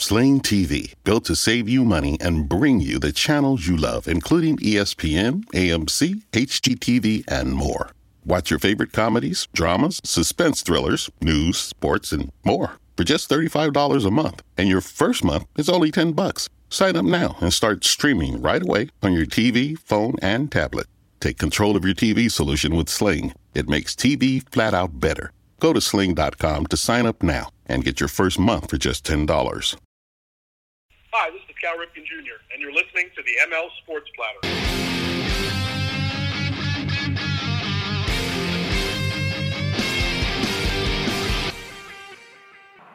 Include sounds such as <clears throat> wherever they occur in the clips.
Sling TV, built to save you money and bring you the channels you love, including ESPN, AMC, HGTV, and more. Watch your favorite comedies, dramas, suspense thrillers, news, sports, and more for just $35 a month. And your first month is only 10 bucks. Sign up now and start streaming right away on your TV, phone, and tablet. Take control of your TV solution with Sling. It makes TV flat out better. Go to sling.com to sign up now and get your first month for just $10. Hi, this is Cal Ripken Jr., and you're listening to the ML Sports Platter.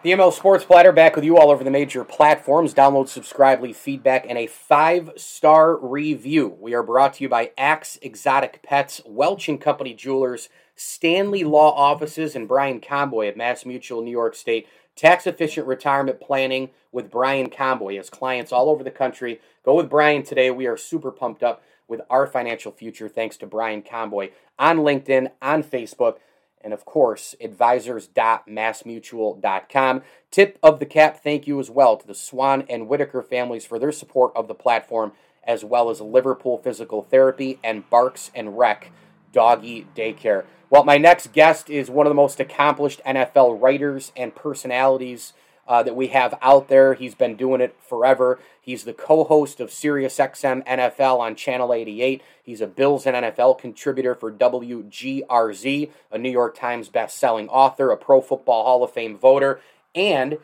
The ML Sports Platter back with you all over the major platforms. Download, subscribe, leave feedback, and a five star review. We are brought to you by Axe Exotic Pets, Welch and Company Jewelers, Stanley Law Offices, and Brian Comboy of Mass Mutual New York State. Tax efficient retirement planning with Brian Comboy. Has clients all over the country. Go with Brian today. We are super pumped up with our financial future thanks to Brian Comboy on LinkedIn, on Facebook and of course, advisors.massmutual.com. Tip of the cap thank you as well to the Swan and Whitaker families for their support of the platform, as well as Liverpool Physical Therapy and Barks and Rec Doggy Daycare. Well, my next guest is one of the most accomplished NFL writers and personalities uh, that we have out there. He's been doing it forever. He's the co-host of SiriusXM NFL on Channel 88. He's a Bills and NFL contributor for WGRZ, a New York Times best-selling author, a Pro Football Hall of Fame voter, and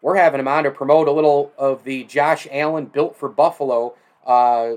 we're having him on to promote a little of the Josh Allen Built for Buffalo uh,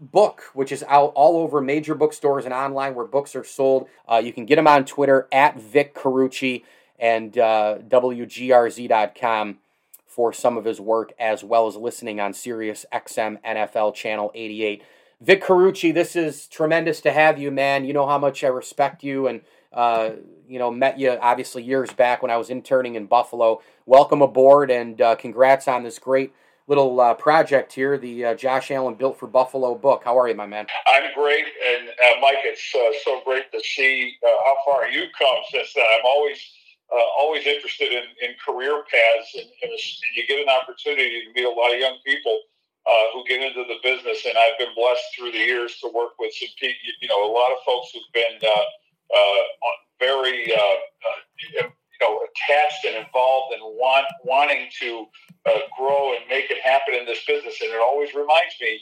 book, which is out all over major bookstores and online where books are sold. Uh, you can get him on Twitter at Vic Carucci and uh, WGRZ.com for some of his work, as well as listening on Sirius XM NFL Channel 88. Vic Carucci, this is tremendous to have you, man. You know how much I respect you, and uh, you know met you obviously years back when I was interning in Buffalo. Welcome aboard, and uh, congrats on this great little uh, project here, the uh, Josh Allen Built for Buffalo book. How are you, my man? I'm great, and uh, Mike, it's uh, so great to see uh, how far you've come since then. I'm always uh, always interested in, in career paths, and, and, you get an opportunity to meet a lot of young people who get into the business. And I've been blessed through the years to work with some, you know, a lot of folks who've been very, know, attached and involved and want wanting to grow and make it happen in this business. And it always reminds me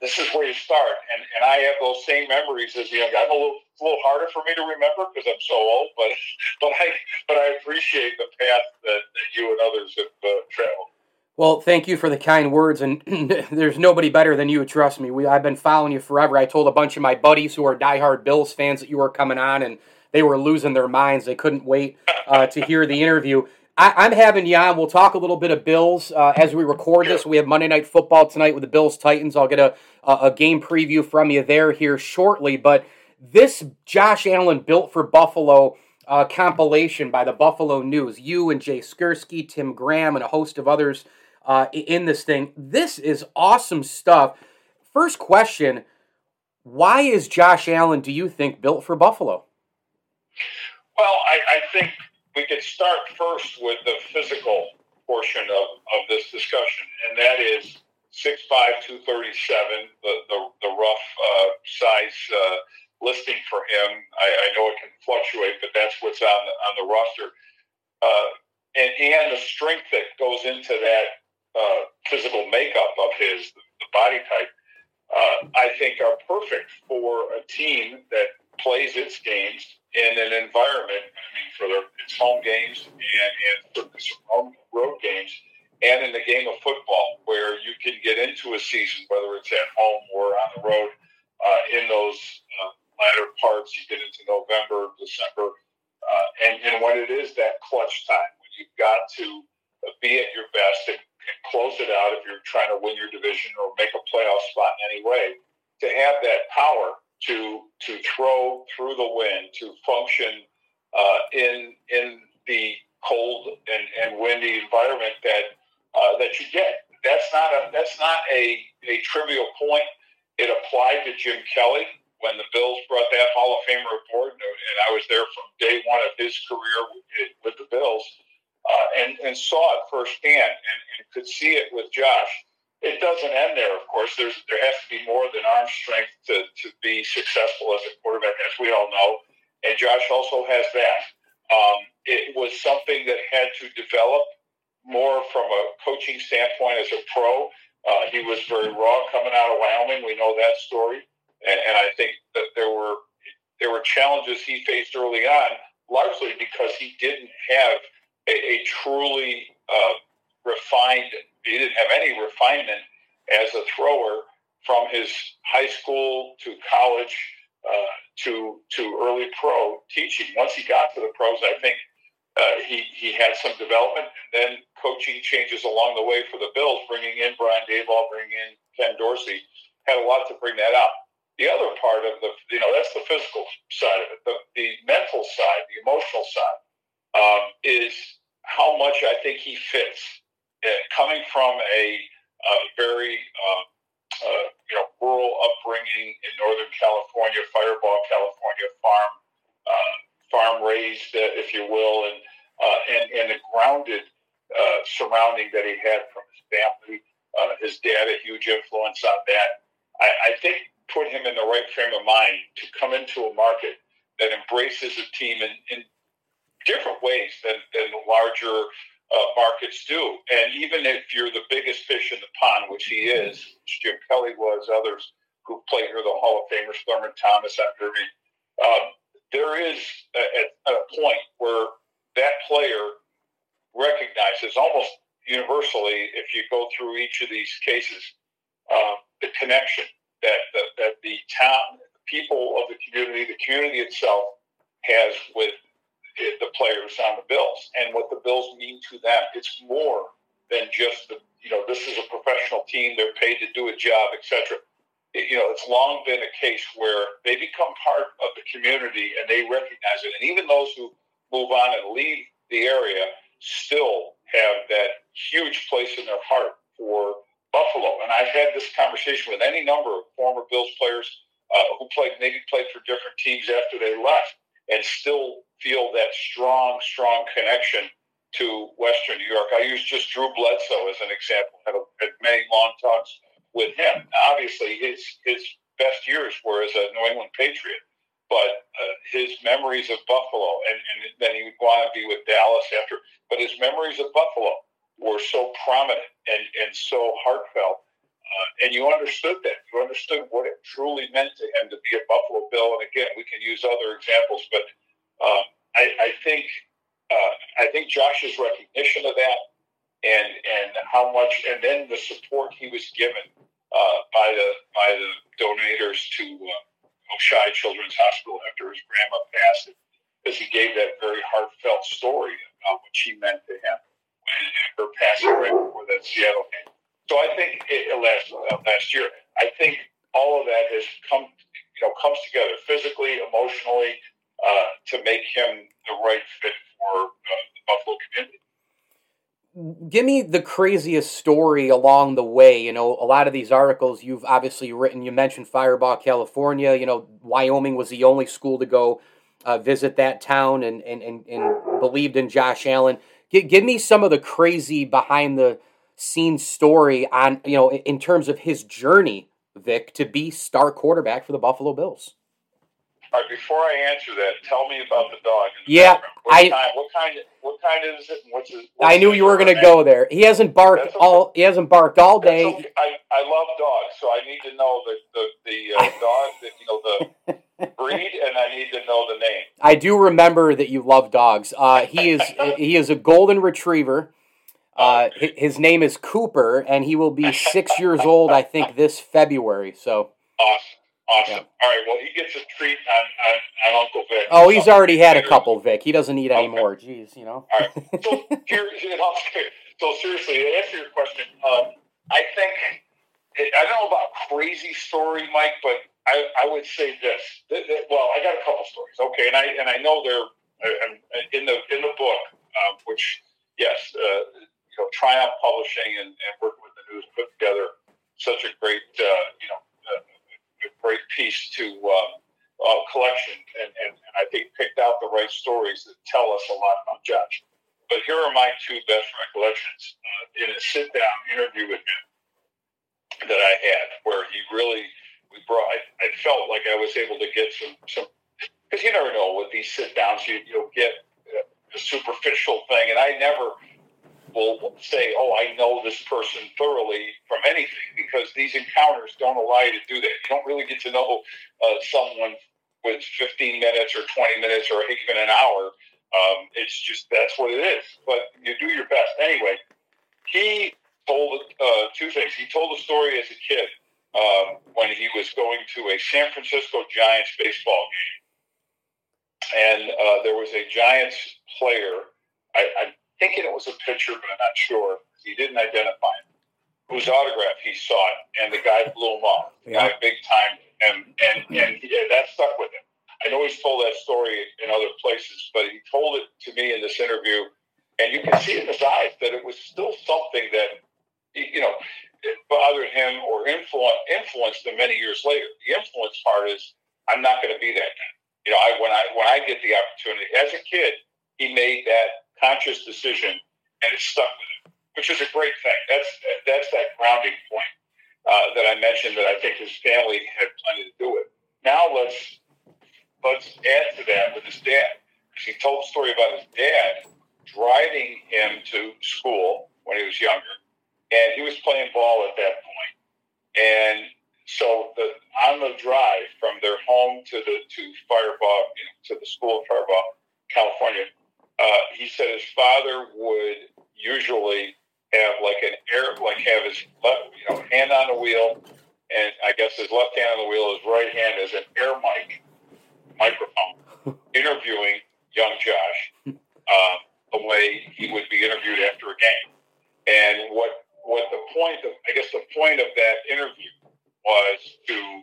this is where you start. And, and I have those same memories as young. I'm a little, a little harder for me to remember because I'm so old, but, <laughs> but I, but I appreciate the path that, that you and others have uh, traveled. Well, thank you for the kind words, and <clears throat> there's nobody better than you. Trust me. We, I've been following you forever. I told a bunch of my buddies who are diehard Bills fans that you were coming on, and they were losing their minds. They couldn't wait uh, to hear the interview. I, am having you on. We'll talk a little bit of Bills uh, as we record this. We have Monday Night Football tonight with the Bills Titans. I'll get a, a game preview from you there here shortly. But this Josh Allen built for Buffalo uh, compilation by the Buffalo News, you and Jay Skurski, Tim Graham, and a host of others uh, in this thing. This is awesome stuff. First question Why is Josh Allen, do you think, built for Buffalo? Well, I, I think we could start first with the physical portion of, of this discussion, and that is 6'5", 237, the, the, the rough uh, size uh, listing for him. I, I, know it can fluctuate, but that's what's on the, on the roster. Uh, and, and the strength that goes into that uh, physical makeup of his, the body type, uh, I think are perfect for a team that plays its games in an environment, I mean, for their, its home games and, and home road games, and in the game of football, where you can get into a season, whether it's at home or on the road, uh, in those uh, latter parts, you get into November, December, uh, and, and when it is that clutch time, when you've got to be at your best and, and close it out if you're trying to win your division or make a playoff spot in any way, to have that power to to throw through the wind, to function uh, in in the cold and, and windy environment that uh, that you get. That's not a that's not a, a trivial point. It applied to Jim Kelly when the Bills brought that Hall of Famer aboard, and I was there from day one of his career with, with the Bills. uh, and, and saw it firsthand and, and could see it with Josh. It doesn't end there, of course. There's there has to be more than arm strength to, to be successful as a quarterback, as we all know. And Josh also has that. Um, it was something that had to develop more from a coaching standpoint as a pro. Uh, he was very raw coming out of Wyoming. We know that story, and, and I think that there were there were challenges he faced early on, largely because he didn't have a, a truly uh, refined. He didn't have any refinement as a thrower from his high school to college uh, to to early pro teaching. Once he got to the pros, I think uh, he he had some development, and then coaching changes along the way for the Bills, bringing in Brian Daboll, bringing in Ken Dorsey, had a lot to bring that up. The other part of the, you know, that's the physical side of it. The, the mental side, the emotional side, um, is how much I think he fits. Uh, coming from a, a very uh, uh, you know rural upbringing in Northern California, Firebaugh, California, farm uh, farm raised, uh, if you will, and uh, and and the grounded surrounding that he had from his family. his dad, a huge influence on that. I, I think put him in the right frame of mind to come into a market that embraces a team in, in different ways than, than larger uh, markets do. And even if you're the biggest fish in the pond, which he is, which Jim Kelly was, others who played here, the Hall of Famers, Thurman Thomas, Derby, um, there is a, a, point where that player recognizes almost universally, if you go through each of these cases, um, the connection that, that, that the town, people of the community, the community itself has with the players on the Bills and what the Bills mean to them. It's more than just the, you know, this is a professional team, they're paid to do a job, etc. You know, it's long been a case where they become part of the community and they recognize it. And even those who move on and leave the area still have that huge place in their heart for Buffalo. And I've had this conversation with any number of former Bills players uh, who played, maybe played for different teams after they left, and still feel that strong, strong connection to Western New York. I use just Drew Bledsoe as an example. A, had many long talks with him. Obviously, his his best years were as a New England Patriot, but uh, his memories of Buffalo, and, and then he would on to be with Dallas after. But his memories of Buffalo were so prominent and, and so heartfelt. Uh, and you understood that. You understood what it truly meant to him to be a Buffalo Bill. And again, we can use other examples, but um, I, I, think uh, I think Josh's recognition of that and and how much, and then the support he was given uh, by the by the donators to uh, Oishei Children's Hospital after his grandma passed, because he gave that very heartfelt story about what she meant to him when her passing right before that Seattle game. So I think it, last uh, last year, I think all of that has come, you know, comes together physically, emotionally, uh, to make him the right fit for uh, the Buffalo community. Give me the craziest story along the way. You know, a lot of these articles you've obviously written. You mentioned Firebaugh, California. You know, Wyoming was the only school to go uh, visit that town and, and, and, and believed in Josh Allen. Give me some of the crazy behind the scenes story on you know in terms of his journey, Vic, to be star quarterback for the Buffalo Bills. All right, before I answer that, tell me about the dog. yeah, what I. Kind, what kind? What kind is it? what's his? What's I knew you were going to go there. He hasn't barked okay. all. He hasn't barked all day. Okay. I, I love dogs, so I need to know the the, the uh, <laughs> dog that you know the breed, and I need to know the name. I do remember that you love dogs. Uh, he is <laughs> he is a golden retriever. Uh, his name is Cooper, and he will be six years old, I think, this February. So awesome. Awesome. Yeah. All right. Well, he gets a treat on, on, on Uncle Vic. Oh, he's already had a couple, Vic. He doesn't need any more. Jeez, you know. All right. <laughs> So, here, so seriously, to answer your question, um, I think I don't know about crazy story, Mike, but I, I would say this. Well, I got a couple stories. Okay, and I and I know they're uh, in the in the book, um, which yes, uh, you know, Triumph Publishing and, and working with the news put together such a great uh, you know great piece to um, uh, collection, and, and, and, I think picked out the right stories that tell us a lot about Josh. but here are my two best recollections uh, in a sit down interview with him that I had, where he really we brought. I, I felt like I was able to get some some because you never know with these sit downs you you'll get a superficial thing, and I never will say, "Oh, I know this person thoroughly from anything," because these encounters don't allow you to do that. You don't really get to know uh, someone with 15 minutes or 20 minutes or even an hour. Um, it's just that's what it is. But you do your best anyway. He told uh, two things. He told a story as a kid um, when he was going to a San Francisco Giants baseball game, and uh, there was a Giants player. I, I'm thinking it was a pitcher, but I'm not sure. He didn't identify him. Whose autograph he sought, and the guy blew him off. The yeah. guy big time, and and and yeah, that stuck with him. I know he's told that story in other places, but he told it to me in this interview, and you can see in his eyes that it was still something that you know it bothered him or influ- influenced him many years later. The influence part is I'm not going to be that guy. You know, I when I when I get the opportunity as a kid, he made that conscious decision, and it stuck with him, which is a great thing. That's that's that grounding point uh, that I mentioned that I think his family had plenty to do with. Now let's let's add to that with his dad. He told a story about his dad driving him to school when he was younger, and he was playing ball at that point. And so the on the drive from their home to the to Firebaugh, you know, to the school of Firebaugh, California, uh, he said his father would usually have like an air, like have his left, you know, hand on the wheel, and I guess his left hand on the wheel, his right hand is an air mic microphone, <laughs> interviewing young Josh uh, the way he would be interviewed after a game. And what what the point of, I guess the point of that interview was to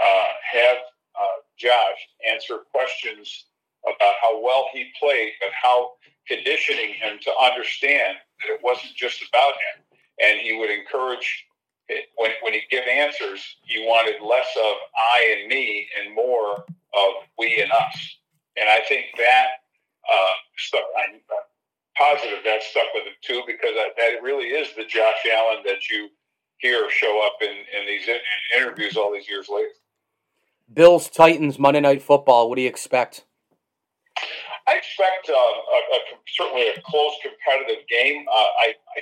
uh, have uh, Josh answer questions about how well he played, but how conditioning him to understand that it wasn't just about him. And he would encourage, when, when he give answers, he wanted less of I and me and more of we and us. And I think that uh, stuck, I'm positive that stuck with him too, because that, that really is the Josh Allen that you hear show up in, in these in interviews all these years later. Bills Titans Monday Night Football. What do you expect? I expect uh, a, a, certainly a close competitive game. Uh, I, I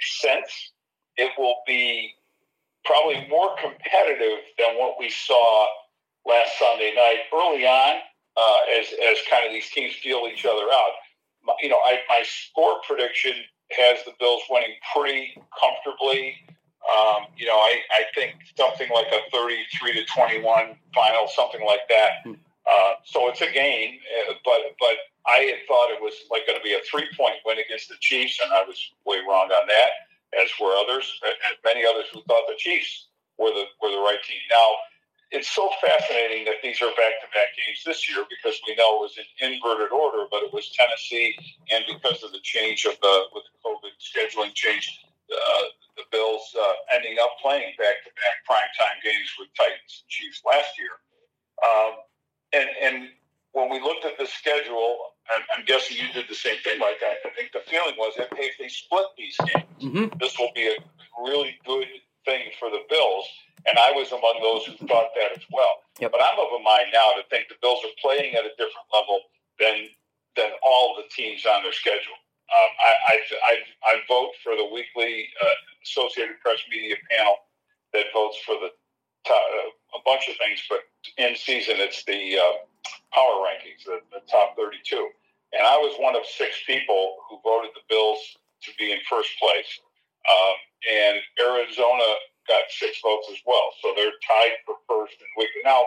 sense it will be probably more competitive than what we saw last Sunday night. Early on, uh, as as kind of these teams feel each other out, you know, I, my score prediction has the Bills winning pretty comfortably. Um, you know, I, I think something like a 33 to 21 final, something like that. Uh, so it's a game, uh, but but I had thought it was like going to be a three point win against the Chiefs, and I was way wrong on that, as were others, many others who thought the Chiefs were the were the right team. Now, it's so fascinating that these are back to back games this year because we know it was in inverted order, but it was Tennessee, and because of the change of the with the COVID scheduling change, uh, the Bills uh, ending up playing back to back primetime games with Titans and Chiefs last year. Um, and and when we looked at the schedule, I'm, I'm guessing you did the same thing, Mike. I, I think the feeling was that hey, if they split these games, mm-hmm. this will be a really good thing for the Bills. And I was among those who thought that as well. Yep. But I'm of a mind now to think the Bills are playing at a different level than than all the teams on their schedule. Um, I, I, I, I, vote for the weekly uh, Associated Press media panel that votes for the a bunch of things, but in season it's the uh, power rankings, the, the, top 32. And I was one of six people who voted the Bills to be in first place. Um, and Arizona got six votes as well, so they're tied for first and weekly. Now,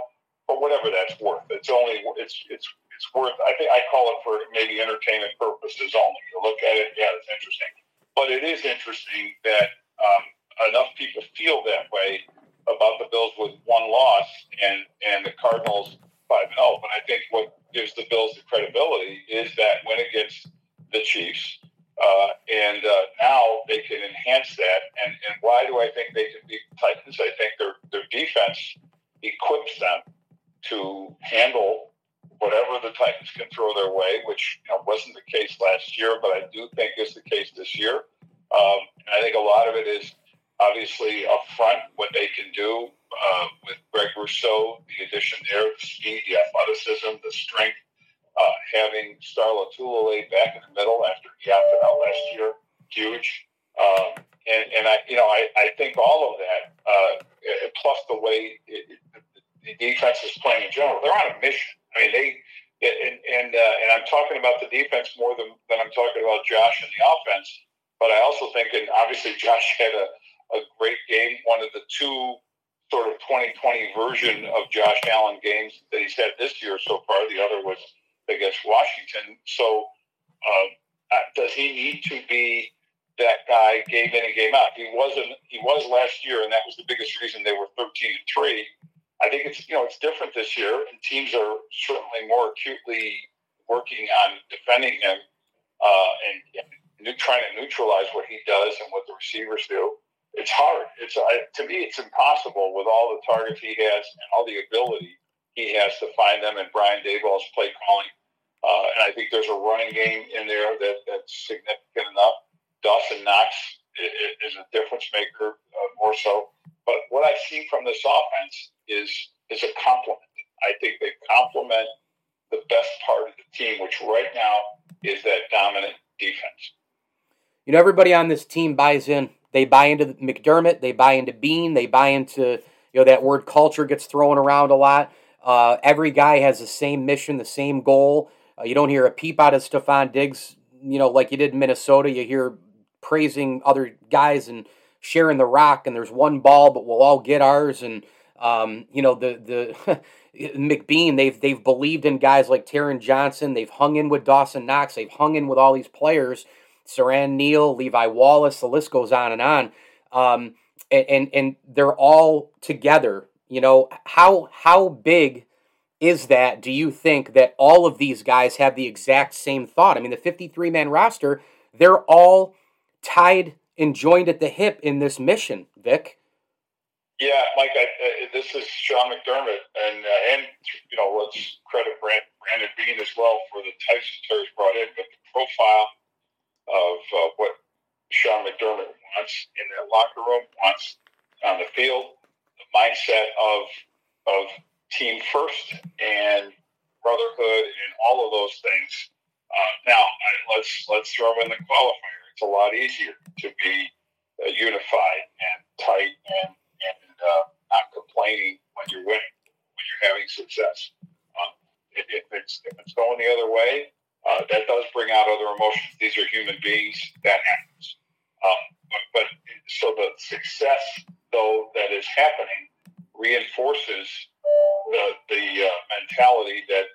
for whatever that's worth, it's only it's it's it's worth. I think I call it for maybe entertainment purposes only. You look at it, yeah, it's interesting, but it is interesting that um, enough people feel that way about the Bills with one loss and and the Cardinals five and zero. But I think what gives the Bills the credibility is that when it gets the Chiefs, uh, and uh, now they can enhance that. And and why do I think they can beat the Titans? I think their their defense equips them to handle whatever the Titans can throw their way, which you know, wasn't the case last year, but I do think is the case this year. Um, and I think a lot of it is obviously up front what they can do uh, with Greg Rousseau, the addition there, the speed, the athleticism, the strength. Uh, having Star Lotulelei back in the middle after he opted out last year, huge. Um, and, and I, you know, I, I think all of that, uh, plus the way it, it, the defense is playing in general, they're on a mission. I mean, they and and, uh, and I'm talking about the defense more than, than I'm talking about Josh and the offense. But I also think, and obviously Josh had a, a great game, one of the two sort of 2020 version of Josh Allen games that he's had this year so far. The other was against Washington. So um, uh, does he need to be that guy game in and game out? He wasn't. He was last year, and that was the biggest reason they were 13 and three. I think it's you know it's different this year, and teams are certainly more acutely working on defending him uh, and, and trying to neutralize what he does and what the receivers do. It's hard. It's uh, to me, it's impossible with the targets he has and all the ability he has to find them. And Brian Daboll's play calling, uh, and I think there's a running game in there that, that's significant enough. Dawson Knox is a difference maker uh, more so. But what I see from this offense is is a compliment. I think they complement the best part of the team, which right now is that dominant defense. You know, everybody on this team buys in. They buy into McDermott. They buy into Beane. They buy into you know that word culture gets thrown around a lot. Uh, every guy has the same mission, the same goal. Uh, you don't hear a peep out of Stefon Diggs, you know, like you did in Minnesota. You hear praising other guys and sharing the rock, and there's one ball, but we'll all get ours. And um, you know, the the <laughs> McBean, they've they've believed in guys like Taron Johnson. They've hung in with Dawson Knox. They've hung in with all these players, Siran Neal, Levi Wallace. The list goes on and on. Um, and, and and they're all together. You know how how big is that? Do you think that all of these guys have the exact same thought? I mean, the 53 man roster, they're all tied and joined at the hip in this mission, Vic. Yeah, Mike, I, this is Sean McDermott, and uh, and you know let's credit Brand, Brandon Beane as well for the types of players brought in, but the profile of uh, what Sean McDermott wants in that locker room, wants on the field, the mindset of of team first and brotherhood and all of those things. Uh, now, I, let's let's throw in the qualifier. It's a lot easier to be uh, unified and tight and and uh, not complaining when you're winning, when you're having success. Um, if, if, it's if it's going the other way, uh, that does bring out other emotions. These are human beings. That happens. Um, but, but so the success, though, that is happening reinforces the the uh, mentality that,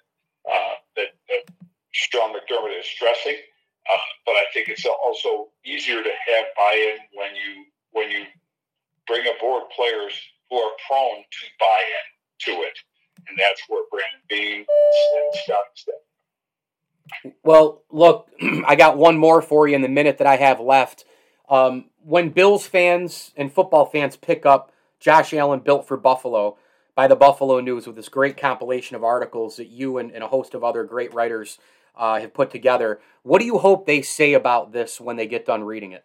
uh, that that Sean McDermott is stressing. Uh, but I think it's also easier to have buy-in when you when you bring aboard players who are prone to buy in to it. And that's where Brandon Beane and Scott step. Well, look, <clears throat> I got one more for you in the minute that I have left. Um, when Bills fans and football fans pick up Josh Allen Built for Buffalo by the Buffalo News with this great compilation of articles that you and, and a host of other great writers uh, have put together, what do you hope they say about this when they get done reading it?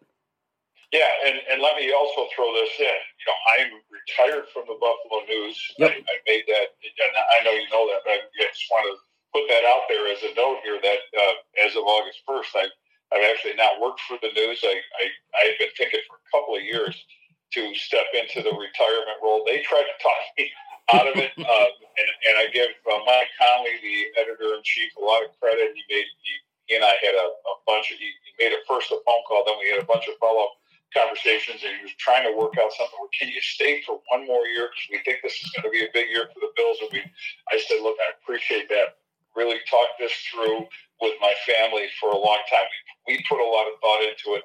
Yeah, and, and let me also throw this in. You know, I'm retired from the Buffalo News. Yep. I, I made that, and I know you know that, but I just want to put that out there as a note here that uh, as of August 1st, I, I've actually not worked for the news. I, I, I've been thinking for a couple of years to step into the retirement role. They tried to talk me out of it, uh, and, and I give uh, Mike Conley, the editor in chief, a lot of credit. He made he, he and I had a, a bunch of he, he made a first a phone call, then we had a bunch of follow up conversations and he was trying to work out something where can you stay for one more year because we think this is going to be a big year for the Bills and we I said look I appreciate that really talked this through with my family for a long time. We, we put a lot of thought into it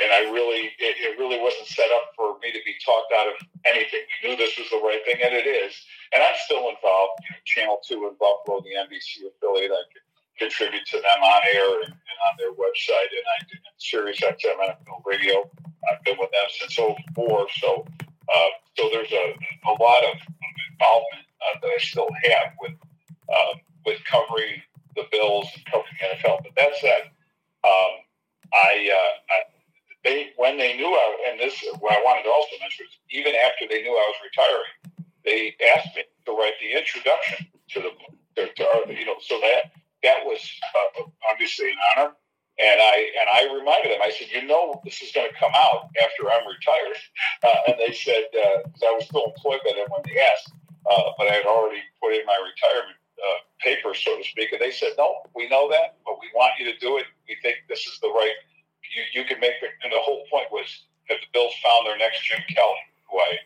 and, I really it, it, really wasn't set up for me to be talked out of anything. We knew this was the right thing and it is. And I'm still involved you know, Channel 2 in Buffalo the NBC affiliate. I contribute to them on air and, and on their website and I did Sirius XM NFL radio. I've been with them since 04. So, uh, so there's a, a lot of involvement uh, that I still have with uh, with covering the Bills and covering the NFL. But that said, um, I, uh, I, they when they knew I and this what I wanted to also mention is even after they knew I was retiring, they asked me to write the introduction to the. To, to, you know, so that that was uh, obviously an honor. And I and I reminded them. I said, you know, this is going to come out after I'm retired. <laughs> Uh, and they said uh, I was still employed by them when they asked, uh, but I had already put in my retirement uh, paper, so to speak. And they said, no, we know that, but we want you to do it. We think this is the right. You, you can make it. And the whole point was that the Bills found their next Jim Kelly, who I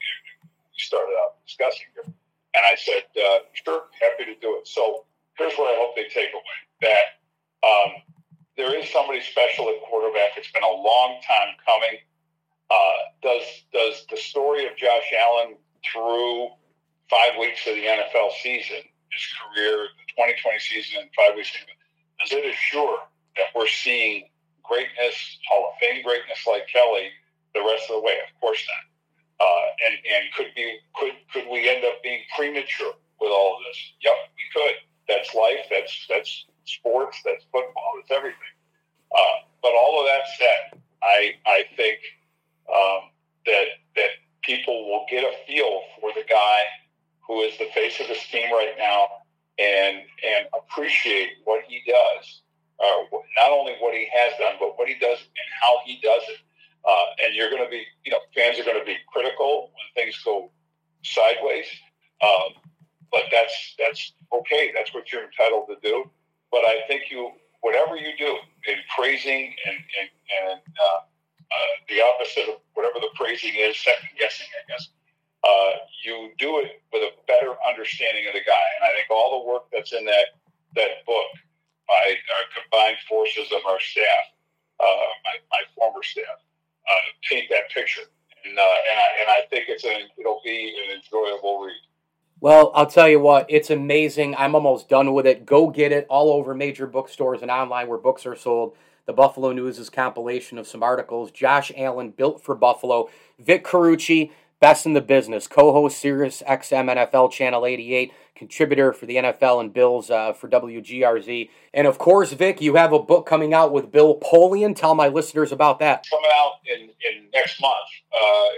started out discussing here. And I said, uh, sure, happy to do it. So here's what I hope they take away that um, there is somebody special at quarterback. It's been a long time coming. Uh, does does the story of Josh Allen through five weeks of the NFL season, his career, the 2020 season, and five weeks, does it assure that we're seeing greatness, Hall of Fame greatness like Kelly, the rest of the way? Of course not. Uh, and and could be could could we end up being premature with all of this? Yep, we could. That's life. That's that's sports, that's football, that's everything. Uh, but all of that said, I I think um, that that people will get a feel for the guy who is the face of this team right now and and appreciate what he does. Uh, not only what he has done, but what he does and how he does it. Uh, and you're going to be, you know, fans are going to be critical when things go sideways. Um, but that's that's okay. That's what you're entitled to do. But I think you, whatever you do in praising and, and, and uh, uh, the opposite of whatever the praising is, second guessing, I guess, uh, you do it with a better understanding of the guy. And I think all the work that's in that that book by our combined forces of our staff, uh, my, my former staff, uh, paint that picture. And, uh, and, I, and I think it's an, it'll be an enjoyable read. Well, I'll tell you what, it's amazing. I'm almost done with it. Go get it all over major bookstores and online where books are sold. The Buffalo News compilation of some articles. Josh Allen, Built for Buffalo. Vic Carucci, best in the business. Co-host Sirius XM NFL Channel 88 contributor for the NFL and Bills uh, for WGRZ. And of course, Vic, you have a book coming out with Bill Polian. Tell my listeners about that. Coming out in, in next month, uh,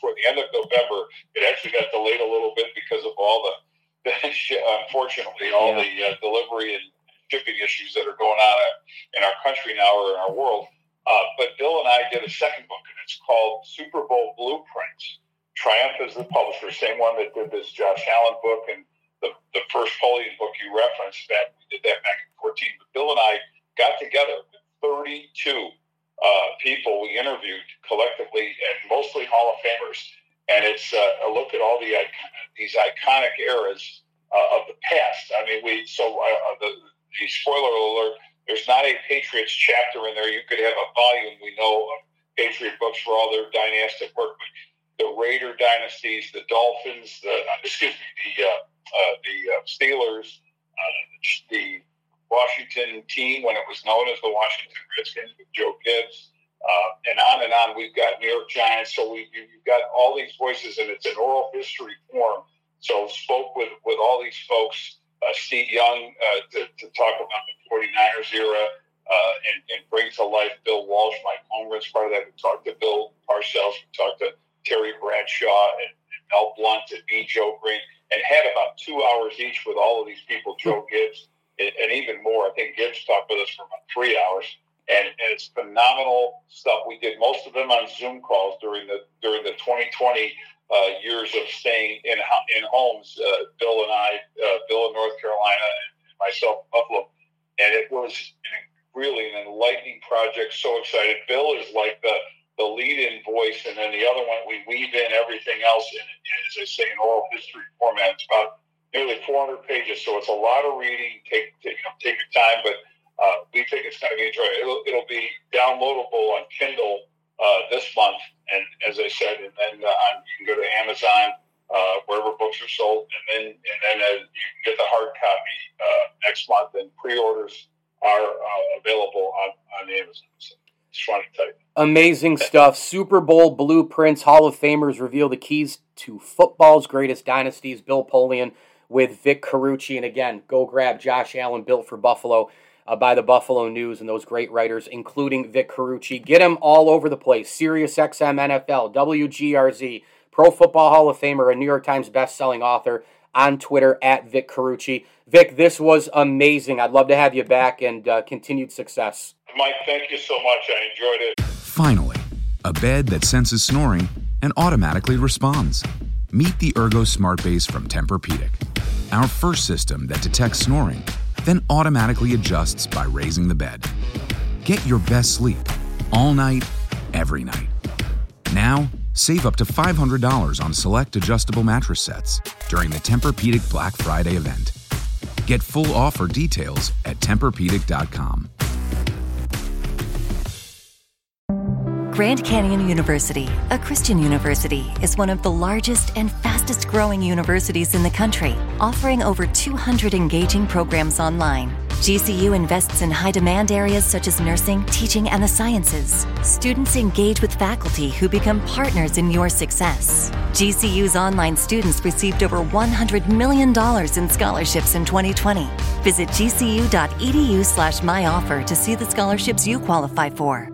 toward the end of November. It actually got delayed a little bit because of all the, <laughs> unfortunately, all yeah. the uh, delivery and shipping issues that are going on in our country now or in our world. Uh, but Bill and I did a second book, and it's called Super Bowl Blueprints. Triumph is the publisher, same one that did this Josh Allen book and the, the first Polian book you referenced, that we did that back in 14. But Bill and I got together with 32 uh, people we interviewed collectively, and mostly Hall of Famers. And it's uh, a look at all the these iconic eras uh, of the past. I mean, we so uh, uh, the, the spoiler alert: there's not a Patriots chapter in there. You could have a volume we know of Patriot books for all their dynastic work. But the Raider dynasties, the Dolphins, the excuse me, the uh, the uh, Steelers, uh, the Washington team when it was known as the Washington Redskins with Joe Gibbs, and on and on. We've got New York Giants, so we, have got all these voices, and it's an oral history form. So spoke with, with all these folks, uh, Steve Young uh, to, to, talk about the 49ers era uh, and, and, bring to life Bill Walsh, Mike Holmgren's part of that. We talked to Bill Parcells, we talked to Terry Bradshaw and, and Mel Blount and B. Joe Greene and had about two hours each with all of these people, Joe Gibbs, and, and even more. I think Gibbs talked with us for about three hours. And, and, it's phenomenal stuff. We did most of them on Zoom calls during the during the 2020 uh, years of staying in in homes. Uh, Bill and I, uh, Bill in North Carolina, and myself in Buffalo, and it was really an enlightening project. So excited. Bill is like the the lead-in voice, and then the other one we weave in everything else in, as I say, in oral history format. It's about nearly 400 pages, so it's a lot of reading. Take take, take your time, but uh, we think it's going to be enjoyable. It'll, it'll be downloadable on Kindle uh, this month, and as I said, and then uh, you can go to Amazon. Uh, wherever books are sold, and then and then uh, you can get the hard copy uh, next month, and pre-orders are available on, on Amazon. So just wanted to tell you. Amazing stuff. Super Bowl blueprints. Hall of Famers reveal the keys to football's greatest dynasties. Bill Polian with Vic Carucci. And again, go grab Josh Allen, built for Buffalo. Uh, by the Buffalo News and those great writers, including Vic Carucci. Get him all over the place. Sirius XM NFL, WGRZ, Pro Football Hall of Famer, a New York Times best-selling author on Twitter at Vic Carucci. Vic, this was amazing. I'd love to have you back and uh, continued success. Mike, thank you so much. I enjoyed it. Finally, a bed that senses snoring and automatically responds. Meet the Ergo Smart Base from Tempur-Pedic, our first system that detects snoring, then automatically adjusts by raising the bed. Get your best sleep all night, every night. Now, save up to $500 on select adjustable mattress sets during the Tempur-Pedic Black Friday event. Get full offer details at TempurPedic.com. Grand Canyon University, a Christian university, is one of the largest and fastest growing universities in the country, offering over 200 engaging programs online. GCU invests in high demand areas such as nursing, teaching, and the sciences. Students engage with faculty who become partners in your success. GCU's online students received over $100 million in scholarships in 2020. Visit gcu.edu slash myoffer to see the scholarships you qualify for.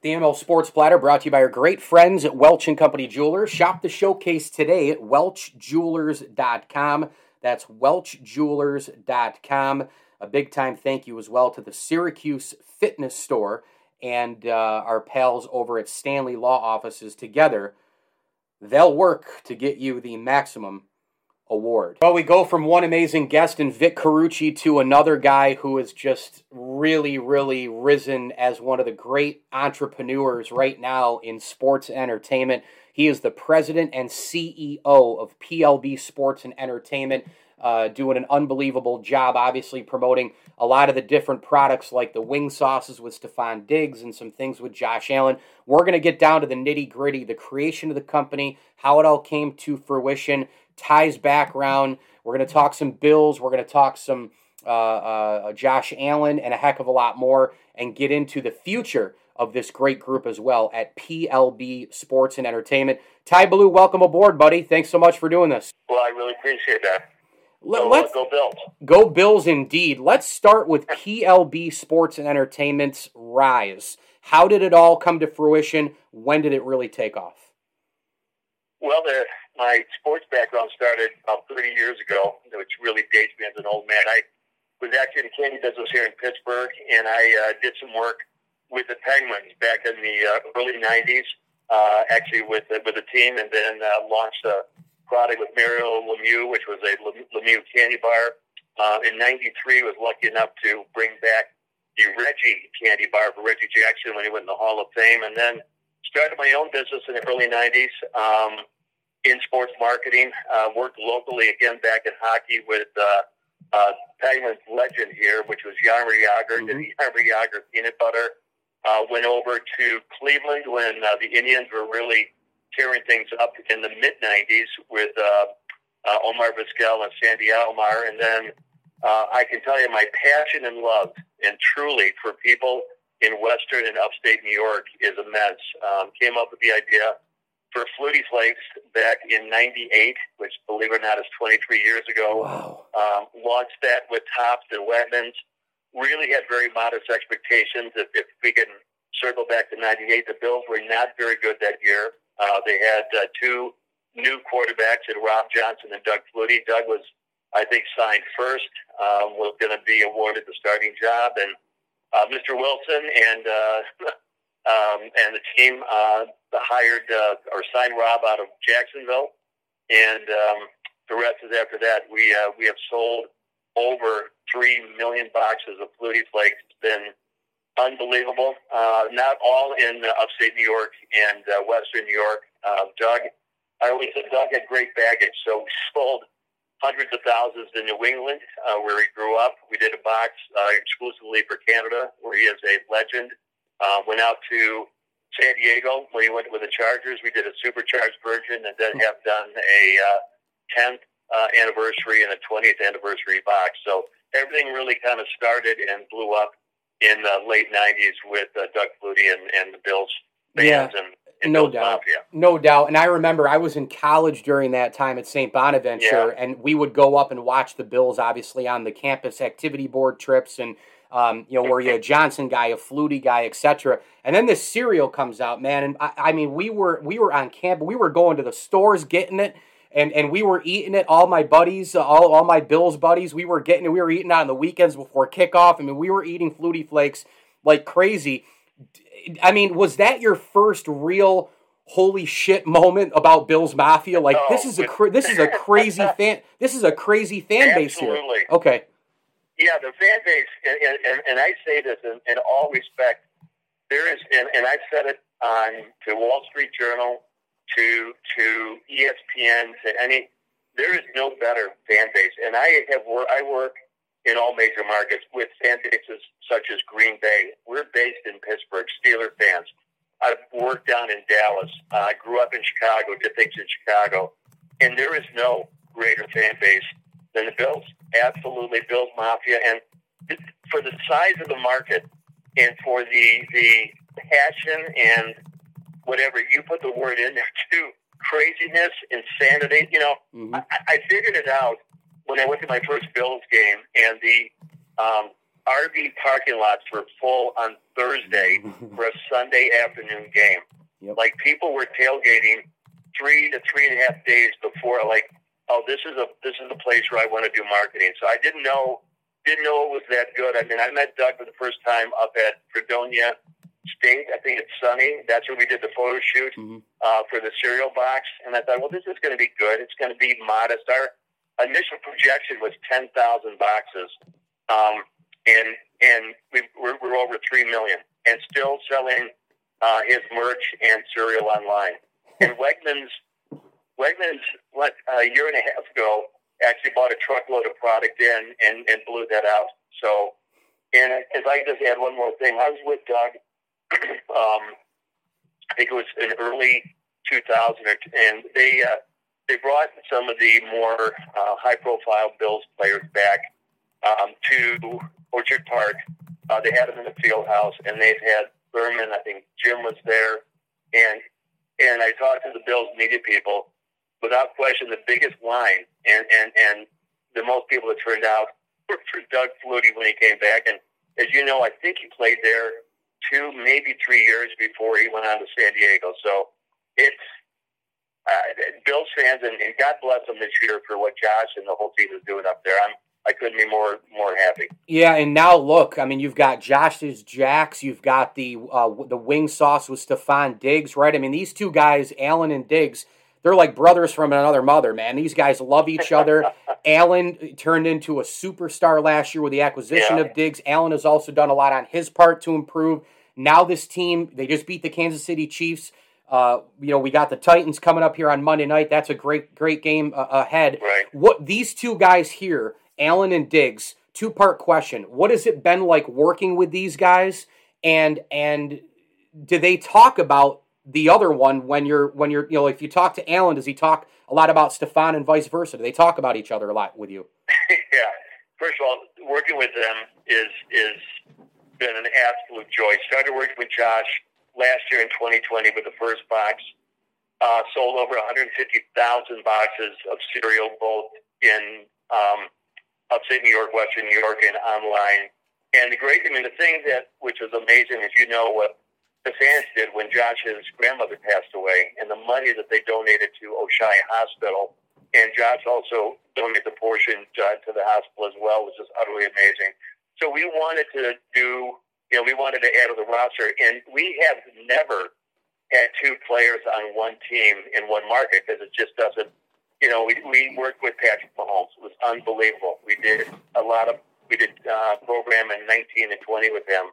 The ML Sports Platter brought to you by our great friends at Welch and Company Jewelers. Shop the showcase today at welchjewelers.com. That's welchjewelers.com. A big time thank you as well to the Syracuse Fitness Store and uh, our pals over at Stanley Law Offices together. They'll work to get you the maximum award. Well, we go from one amazing guest in Vic Carucci to another guy who has just really, really risen as one of the great entrepreneurs right now in sports entertainment. He is the president and CEO of PLB Sports and Entertainment. Uh, doing an unbelievable job, obviously promoting a lot of the different products like the wing sauces with Stefon Diggs and some things with Josh Allen. We're going to get down to the nitty gritty, the creation of the company, how it all came to fruition, Ty's background. We're going to talk some Bills. We're going to talk some uh, uh, Josh Allen and a heck of a lot more and get into the future of this great group as well at PLB Sports and Entertainment. Ty Ballou, welcome aboard, buddy. Thanks so much for doing this. Well, I really appreciate that. Let, Go, let's go Bills. go Bills indeed. Let's start with PLB Sports and Entertainment's rise. How did it all come to fruition? When did it really take off? Well, the, my sports background started about 30 years ago, which really dates me as an old man. I was actually in the candy business here in Pittsburgh, and I uh, did some work with the Penguins back in the uh, early 90s, uh, actually with, uh, with a team, and then uh, launched a product with Mario Lemieux, which was a Lemieux candy bar. Uh, in 93, was lucky enough to bring back the Reggie candy bar for Reggie Jackson when he went in the Hall of Fame, and then started my own business in the early 90s um, in sports marketing. Uh, worked locally again back in hockey with uh, uh, Penguins legend here, which was Jaromir Jagr, did the Jaromir Jagr peanut butter. Uh, went over to Cleveland when uh, the Indians were really tearing things up in the mid 90s with uh, uh, Omar Vizquel and Sandy Alomar. And then uh, I can tell you my passion and love and truly for people in Western and upstate New York is immense. Um, came up with the idea for Flutie Flakes back in 98, which believe it or not is 23 years ago. Wow. Um, launched that with Tops and Wegmans. Really had very modest expectations. If, if we can circle back to 98, the Bills were not very good that year. Uh, they had uh, two new quarterbacks in Rob Johnson and Doug Flutie. Doug was, I think, signed first, um, was going to be awarded the starting job. And uh, Mr. Wilson and uh, <laughs> um, and the team uh, hired uh, or signed Rob out of Jacksonville. And um, the rest is after that. We uh, we have sold over three million boxes of Flutie Flakes. It's been unbelievable. Uh, not all in uh, upstate New York and uh, western New York. Uh, Doug, I always said Doug had great baggage, so we <laughs> sold hundreds of thousands in New England, uh, where he grew up. We did a box uh, exclusively for Canada, where he is a legend. Uh, went out to San Diego when he went with the Chargers. We did a supercharged version, and then have done a uh, 10th uh, anniversary and a 20th anniversary box. So everything really kind of started and blew up in the late 90s with uh, Doug Flutie and, and the Bills fans Yeah. and, no doubt. No doubt. And I remember I was in college during that time at St. Bonaventure, Yeah. and we would go up and watch the Bills, obviously, on the campus activity board trips, and um, you know, where you a <laughs> Johnson guy, a Flutie guy, etc. And then this cereal comes out, man, and I, I mean, we were we were on camp, we were going to the stores getting it. And, and we were eating it. All my buddies, uh, all, all my Bills buddies, we were getting it. We were eating it on the weekends before kickoff. I mean, we were eating Flutie Flakes like crazy. I mean, was that your first real holy shit moment about Bills Mafia? Like No, this is a cra- this is a crazy <laughs> fan this is a crazy fan base here. Okay. Yeah, the fan base, and, and- and, I say this in, in all respect, there is, and, and I've said it on to Wall Street Journal, to to ESPN, to any, there is no better fan base. And I have wor- I work in all major markets with fan bases such as Green Bay. We're based in Pittsburgh, Steeler fans. I've worked down in Dallas. Uh, I grew up in Chicago, did things in Chicago, and there is no greater fan base than the Bills. Absolutely, Bills Mafia, and for the size of the market and for the the passion and whatever you put the word in there too, craziness, insanity. You know, Mhm. I, I figured it out when I went to my first Bills game, and the um, RV parking lots were full on Thursday <laughs> for a Sunday afternoon game. Yep. Like people were tailgating three to three and a half days before. Like, oh, this is a this is a place where I want to do marketing. So I didn't know didn't know it was that good. I mean, I met Doug for the first time up at Fredonia State. I think it's SUNY. That's where we did the photo shoot Mhm. uh, for the cereal box. And I thought, well, this is going to be good. It's going to be modest. Our initial projection was ten thousand boxes, um, and and we, we're, we're over three million, and still selling uh, his merch and cereal online. <laughs> And Wegmans, Wegmans, what a year and a half ago, actually bought a truckload of product in and, and blew that out. So, and if I just add one more thing, I was with Doug. <clears throat> um, I think it was in early 2000, and they uh, they brought some of the more uh, high-profile Bills players back um, to Orchard Park. Uh, they had them in the field house, and they've had Berman. I think Jim was there, and and I talked to the Bills media people. Without question, the biggest line and and and the most people that turned out <laughs> were for Doug Flutie when he came back. And as you know, I think he played there two, maybe three years before he went on to San Diego. So it's uh, Bills fans, and, and God bless them this year for what Josh and the whole team is doing up there. I'm I couldn't be more more happy. Yeah, and now look, I mean, you've got Josh's Jacks, you've got the uh, the wing sauce with Stefon Diggs, right? I mean, these two guys, Allen and Diggs, they're like brothers from another mother, man. These guys love each <laughs> other. Allen turned into a superstar last year with the acquisition Yeah. of Diggs. Allen has also done a lot on his part to improve. Now this team, they just beat the Kansas City Chiefs. Uh, you know, we got the Titans coming up here on Monday night. That's a great, great game uh, ahead. Right. What these two guys here, Allen and Diggs, two part question. What has it been like working with these guys? And and do they talk about the other one when you're when you're you know if you talk to Allen, does he talk a lot about Stefon and vice versa? Do they talk about each other a lot with you? <laughs> yeah. First of all, working with them is is been an absolute joy. Started working with Josh last year in 2020 with the first box. Uh, sold over 150,000 boxes of cereal, both in um, upstate New York, Western New York, and online. And the great, I mean, the thing that which was amazing is you know what the fans did when Josh's grandmother passed away, and the money that they donated to Oishei Hospital, and Josh also donated the portion to, to the hospital as well, was just utterly amazing. So we wanted to do, you know, we wanted to add to the roster, and we have never had two players on one team in one market because it just doesn't. You know, we we worked with Patrick Mahomes. It was unbelievable. We did a lot of we did uh, program in 19 and 20 with him.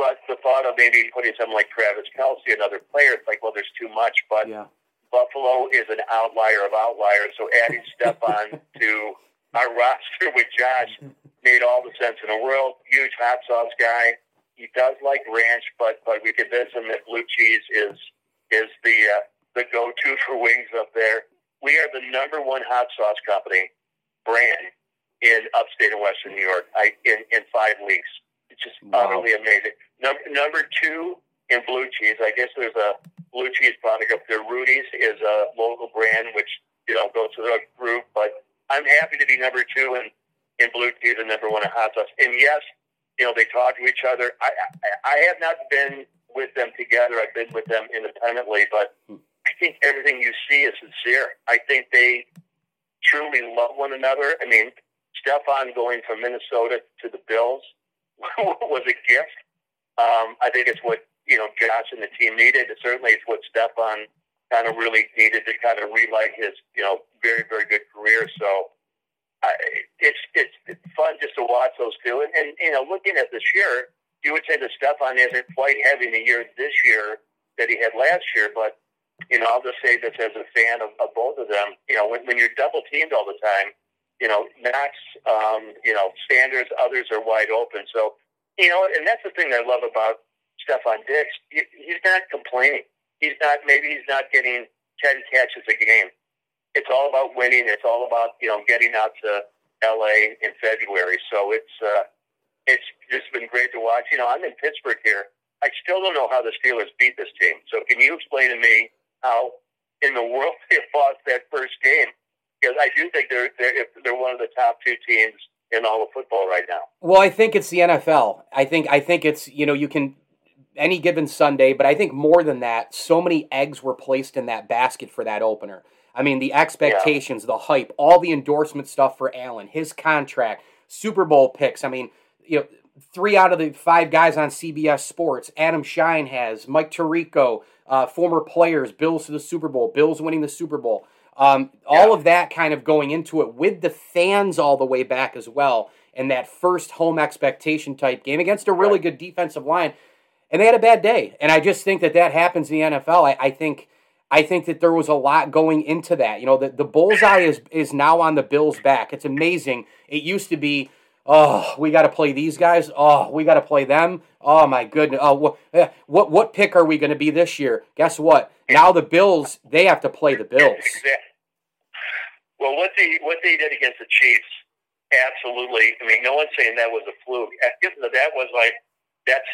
But the thought of maybe putting someone like Travis Kelce, another player, it's like, well, there's too much. But Yeah. Buffalo is an outlier of outliers. So adding <laughs> Stefon to our roster with Josh <laughs> made all the sense in the world. Huge hot sauce guy. He does like ranch, but but we convinced him that blue cheese is is the uh, the go to for wings up there. We are the number one hot sauce company brand in upstate and western New York. I in in five weeks. It's just wow. utterly amazing. Number number two in blue cheese. I guess there's a blue cheese product up there. Rudy's is a local brand, which you know goes to the group. But I'm happy to be number two in in blue cheese and number one in hot sauce. And yes, you know they talk to each other. I I, I have not been with them together. I've been with them independently, but hmm. I think everything you see is sincere. I think they truly love one another. I mean, Stefon going from Minnesota to the Bills was a gift. Um, I think it's what you know Josh and the team needed. It certainly it's what Stefon kind of really needed to kind of relight his you know very very good career. So I, it's, it's it's fun just to watch those two. And, and you know, looking at this year, you would say that Stefon isn't quite having the year this year that he had last year, but you know, I'll just say this as a fan of, of both of them. You know, when, when you're double teamed all the time, you know, Max, um, you know, Sanders, others are wide open. So, you know, and that's the thing I love about Stefon Diggs. He, he's not complaining. He's not, maybe he's not getting 10 catches a game. It's all about winning. It's all about, you know, getting out to LA in February. So it's, uh, it's just been great to watch. You know, I'm in Pittsburgh here. I still don't know how the Steelers beat this team. So can you explain to me how in the world <laughs> they lost that first game? Because I do think they're they're they're one of the top two teams in all of football right now. Well, I think it's the NFL. I think I think it's you know you can any given Sunday, but I think more than that, so many eggs were placed in that basket for that opener. I mean, the expectations, yeah. the hype, all the endorsement stuff for Allen, his contract, Super Bowl picks. I mean, you know, three out of the five guys on CBS Sports, Adam Schein has, Mike Tirico, uh, former players, Bills to the Super Bowl, Bills winning the Super Bowl. Um, yeah. All of that kind of going into it with the fans all the way back as well, and that first home expectation type game against a really right. good defensive line, and they had a bad day. And I just think that that happens in the NFL. I, I think. I think that there was a lot going into that. You know, the, the bullseye is is now on the Bills' back. It's amazing. It used to be Oh, we got to play these guys. Oh, we got to play them. Oh my goodness. Oh, what eh, what, what pick are we going to be this year? Guess what? Now the Bills they have to play the Bills. Well, what they what they did against the Chiefs, absolutely. I mean, no one's saying that was a fluke. That was like that's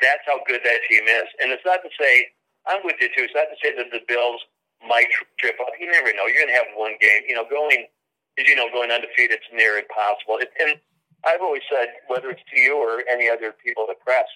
that's how good that team is. And it's not to say I'm with you too. It's not to say that the Bills might trip up. You never know. You're going to have one game. You know, going as you know, going undefeated is near impossible. It, and I've always said, whether it's to you or any other people in the press,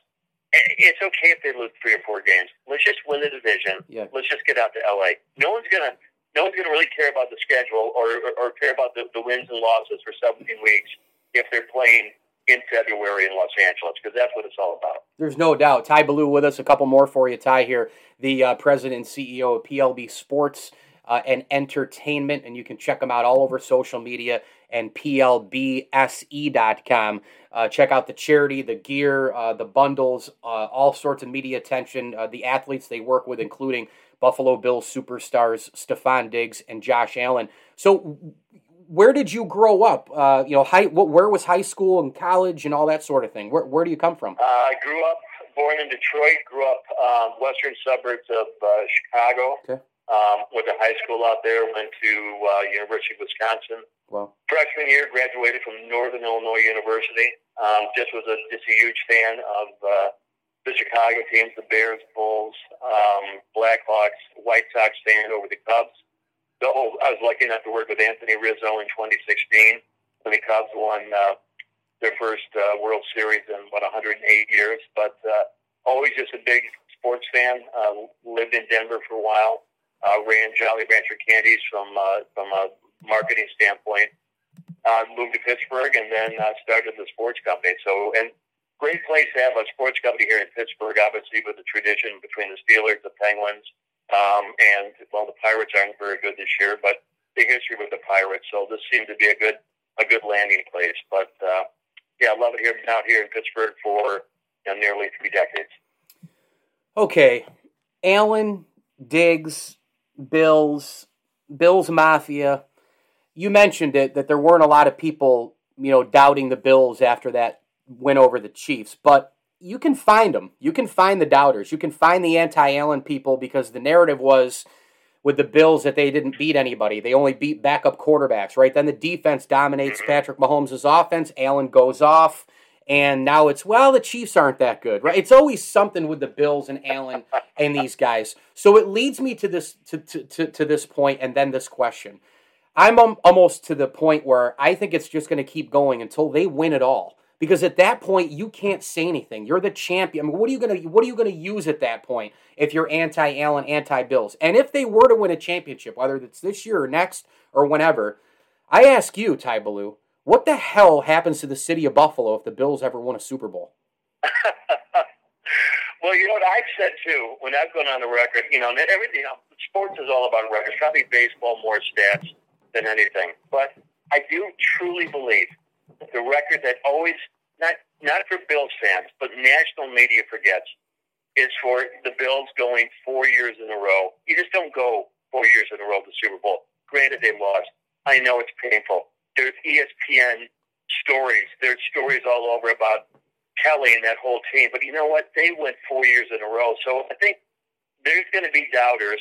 it's okay if they lose three or four games. Let's just win the division. Yeah. Let's just get out to LA. No one's gonna no one's gonna really care about the schedule or, or, or care about the, the wins and losses for 17 weeks if they're playing in February in Los Angeles because that's what it's all about. There's no doubt. Ty Ballou with us. A couple more for you, Ty. Here, the uh, president and CEO of PLB Sports uh, and Entertainment, and you can check them out all over social media and plbse.com. Uh, check out the charity, the gear, uh, the bundles, uh, all sorts of media attention, uh, the athletes they work with, including Buffalo Bills superstars Stefon Diggs and Josh Allen. So, where did you grow up? Uh, you know, high, where was high school and college and all that sort of thing? Where, where do you come from? Uh, I grew up, born in Detroit, grew up um, western suburbs of Chicago. Okay. Um, went to high school out there, went to uh, University of Wisconsin. Well, Freshman year, graduated from Northern Illinois University. Um, just was a just a huge fan of uh, the Chicago teams, the Bears, Bulls, um, Blackhawks, White Sox fan over the Cubs. The whole, I was lucky enough to work with Anthony Rizzo in 2016 when the Cubs won uh, their first uh, World Series in what 108 years. But uh, always just a big sports fan. Uh, lived in Denver for a while uh, ran Jolly Rancher Candies from uh, from a marketing standpoint. Uh, moved to Pittsburgh and then uh, started the sports company. So, and great place to have a sports company here in Pittsburgh. Obviously, with the tradition between the Steelers, the Penguins, um, and well, the Pirates aren't very good this year, but the history with the Pirates. So this seemed to be a good a good landing place. But uh, yeah, I love it here. Been out here in Pittsburgh for you know, nearly three decades. Okay, Allen Diggs Bills, Bills Mafia. You mentioned it that there weren't a lot of people, you know, doubting the Bills after that win over the Chiefs, but you can find them. You can find the doubters. You can find the anti-Allen people because the narrative was with the Bills that they didn't beat anybody. They only beat backup quarterbacks, right? Then the defense dominates mm-hmm. Patrick Mahomes' offense. Allen goes off. And now it's, well, the Chiefs aren't that good, right? It's always something with the Bills and Allen and these guys. So it leads me to this to, to, to, to this point and then this question. I'm almost to the point where I think it's just going to keep going until they win it all because at that point you can't say anything. You're the champion. I mean, what are you gonna what are you gonna use at that point if you're anti Allen, anti Bills? And if they were to win a championship, whether it's this year or next or whenever, I ask you, Ty Ballou, what the hell happens to the city of Buffalo if the Bills ever won a Super Bowl? <laughs> well, you know what I've said too when I've gone on the record. You know, everything. You know, sports is all about records. Probably baseball more stats than anything, but I do truly believe the record that always not not for Bills fans, but national media forgets is for the Bills going four years in a row. You just don't go four years in a row to the Super Bowl. Granted, they lost. I know it's painful. There's ESPN stories. There's stories all over about Kelly and that whole team. But you know what? They went four years in a row. So I think there's going to be doubters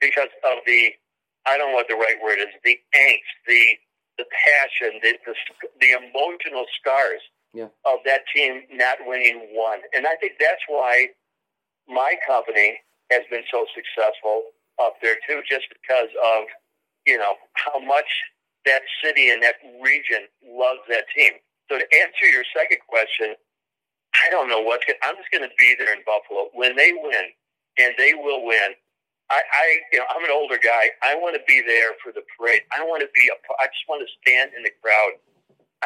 because of the I don't know what the right word is the angst, the the passion, the the, the emotional scars yeah. of that team not winning one. And I think that's why my company has been so successful up there too, just because of you know how much that city and that region loves that team. So to answer your second question, I don't know what I'm just going to be there in Buffalo when they win, and they will win. I, I, you know, I'm an older guy. I want to be there for the parade. I want to be a. I just want to stand in the crowd.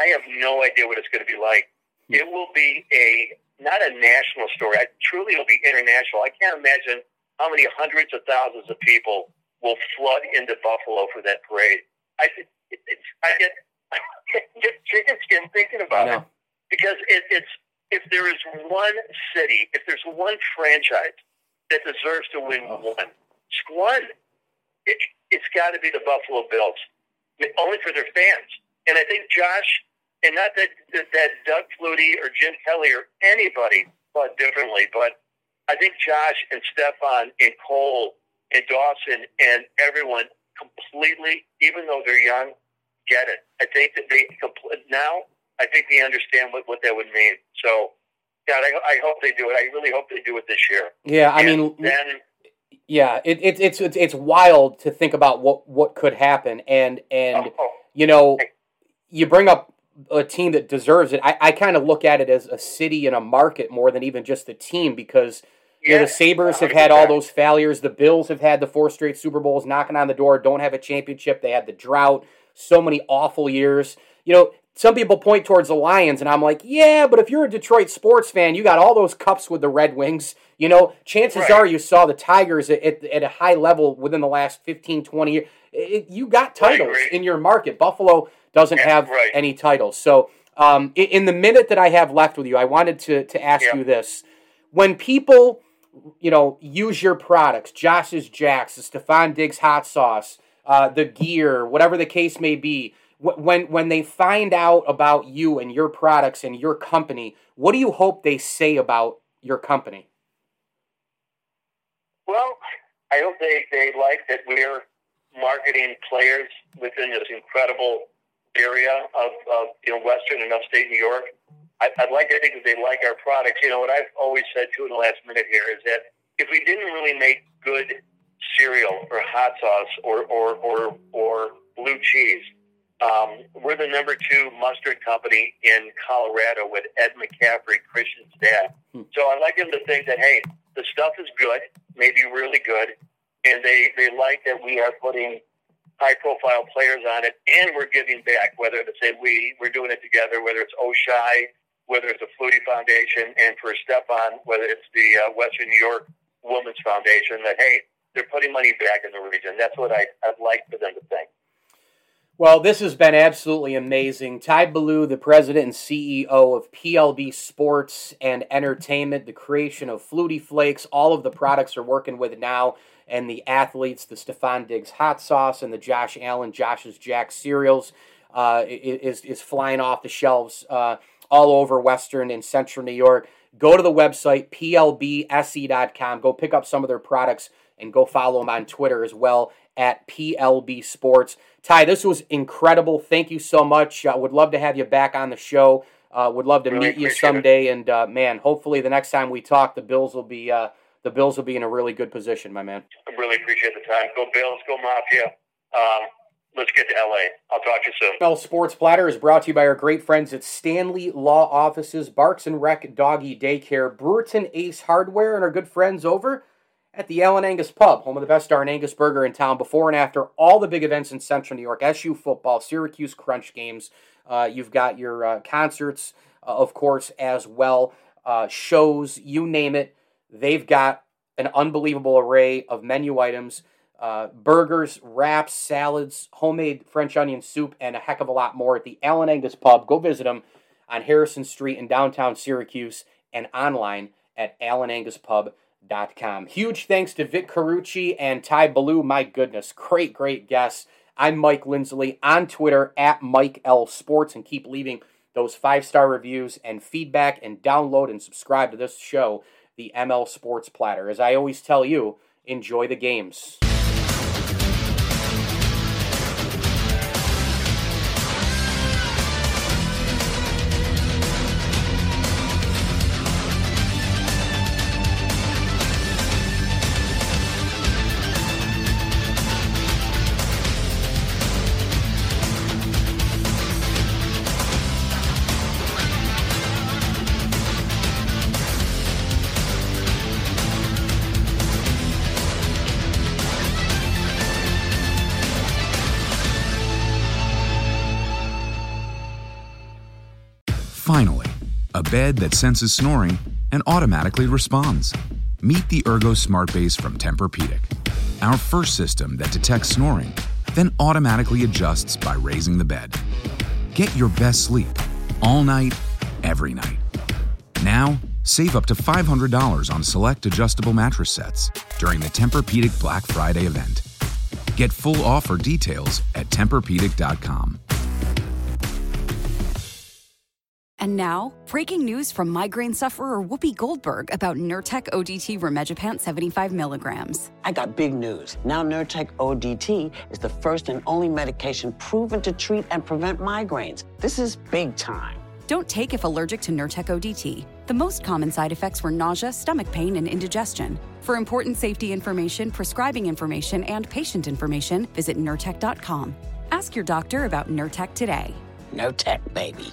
I have no idea what it's going to be like. Hmm. It will be a not a national story. I truly will be international. I can't imagine how many hundreds of thousands of people will flood into Buffalo for that parade. I, I get, I get chicken skin thinking about it because it, it's if there is one city, if there's one franchise that deserves to win oh. one, squad, it, it's got to be the Buffalo Bills, only for their fans. And I think Josh, and not that that, that Doug Flutie or Jim Kelly or anybody thought differently, but I think Josh and Stefon and Cole and Dawson and everyone completely, even though they're young, get it. I think that they now. I think they understand what, what that would mean. So, God, I, I hope they do it. I really hope they do it this year. Yeah, I and mean, then yeah, it, it, it's it's it's wild to think about what what could happen, and and oh. oh. you know, you bring up a team that deserves it. I, I kind of look at it as a city and a market more than even just the team because you know, the Sabres have had all those failures. The Bills have had the four straight Super Bowls knocking on the door, don't have a championship. They had the drought, so many awful years. You know, some people point towards the Lions, and I'm like, yeah, but if you're a Detroit sports fan, you got all those cups with the Red Wings. You know, chances right. are you saw the Tigers at, at, at, a high level within the last 15, 20 years. It, you got titles in your market. Buffalo doesn't yeah, have any titles. So, um, in, in, the minute that I have left with you, I wanted to, to ask yeah. you this. When people, you know, use your products, Josh's Jacks, the Stefon Diggs hot sauce, uh, the gear, whatever the case may be, when when they find out about you and your products and your company, what do you hope they say about your company? Well, I hope they, they like that we're marketing players within this incredible area of, of you know Western and Upstate New York. I, I'd like to think that they like our products. You know what I've always said too in the last minute here is that if we didn't really make good cereal or hot sauce or or or, or blue cheese, um, we're the number two mustard company in Colorado with Ed McCaffrey, Christian's dad. Hmm. So I like them to think that, hey, the stuff is good, maybe really good, and they, they like that we are putting high profile players on it and we're giving back, whether it's say we, we're doing it together, whether it's Oishei, whether it's the Flutie Foundation, and for Stefon, whether it's the uh, Western New York Women's Foundation, that, hey, they're putting money back in the region. That's what I, I'd like for them to think. Well, this has been absolutely amazing. Ty Ballou, the president and CEO of PLB Sports and Entertainment, the creation of Flutie Flakes, all of the products are working with now, and the athletes, the Stefon Diggs hot sauce and the Josh Allen, Josh's Jack cereals, uh, is, is flying off the shelves uh, all over Western and Central New York. Go to the website, plbse.com. Go pick up some of their products and go follow them on Twitter as well at PLB Sports. Ty, this was incredible. Thank you so much. I uh, would love to have you back on the show. Uh, would love to really meet you someday. It. And uh, man, hopefully the next time we talk, the Bills will be uh, the Bills will be in a really good position, my man. I really appreciate the time. Go Bills, go Mafia. Um, let's get to LA. I'll talk to you soon. Well, Sports Platter is brought to you by our great friends at Stanley Law Offices, Barks and Rec Doggy Daycare, Brewerton Ace Hardware, and our good friends over at the Allen Angus Pub, home of the best darn Angus burger in town, before and after all the big events in Central New York, SU football, Syracuse Crunch games. Uh, you've got your uh, concerts, uh, of course, as well, uh, shows, you name it. They've got an unbelievable array of menu items uh, burgers, wraps, salads, homemade French onion soup, and a heck of a lot more at the Allen Angus Pub. Go visit them on Harrison Street in downtown Syracuse and online at allenanguspub.com Com. Huge thanks to Vic Carucci and Ty Ballou. My goodness, great, great guests. I'm Mike Lindsley on Twitter at Mike L Sports and keep leaving those five star reviews and feedback and download and subscribe to this show, the ML Sports Platter. As I always tell you, enjoy the games. Bed that senses snoring and automatically responds. Meet the Ergo Smart Base from Tempur-Pedic, our first system that detects snoring, then automatically adjusts by raising the bed. Get your best sleep all night, every night. Now, save up to $500 on select adjustable mattress sets during the Tempur-Pedic Black Friday event. Get full offer details at TempurPedic.com. And now, breaking news from migraine sufferer Whoopi Goldberg about Nurtec ODT Rimegepant 75 milligrams. I got big news. Now, Nurtec ODT is the first and only medication proven to treat and prevent migraines. This is big time. Don't take if allergic to Nurtec ODT. The most common side effects were nausea, stomach pain, and indigestion. For important safety information, prescribing information, and patient information, visit Nurtec.com. Ask your doctor about Nurtec today. Nurtec, baby.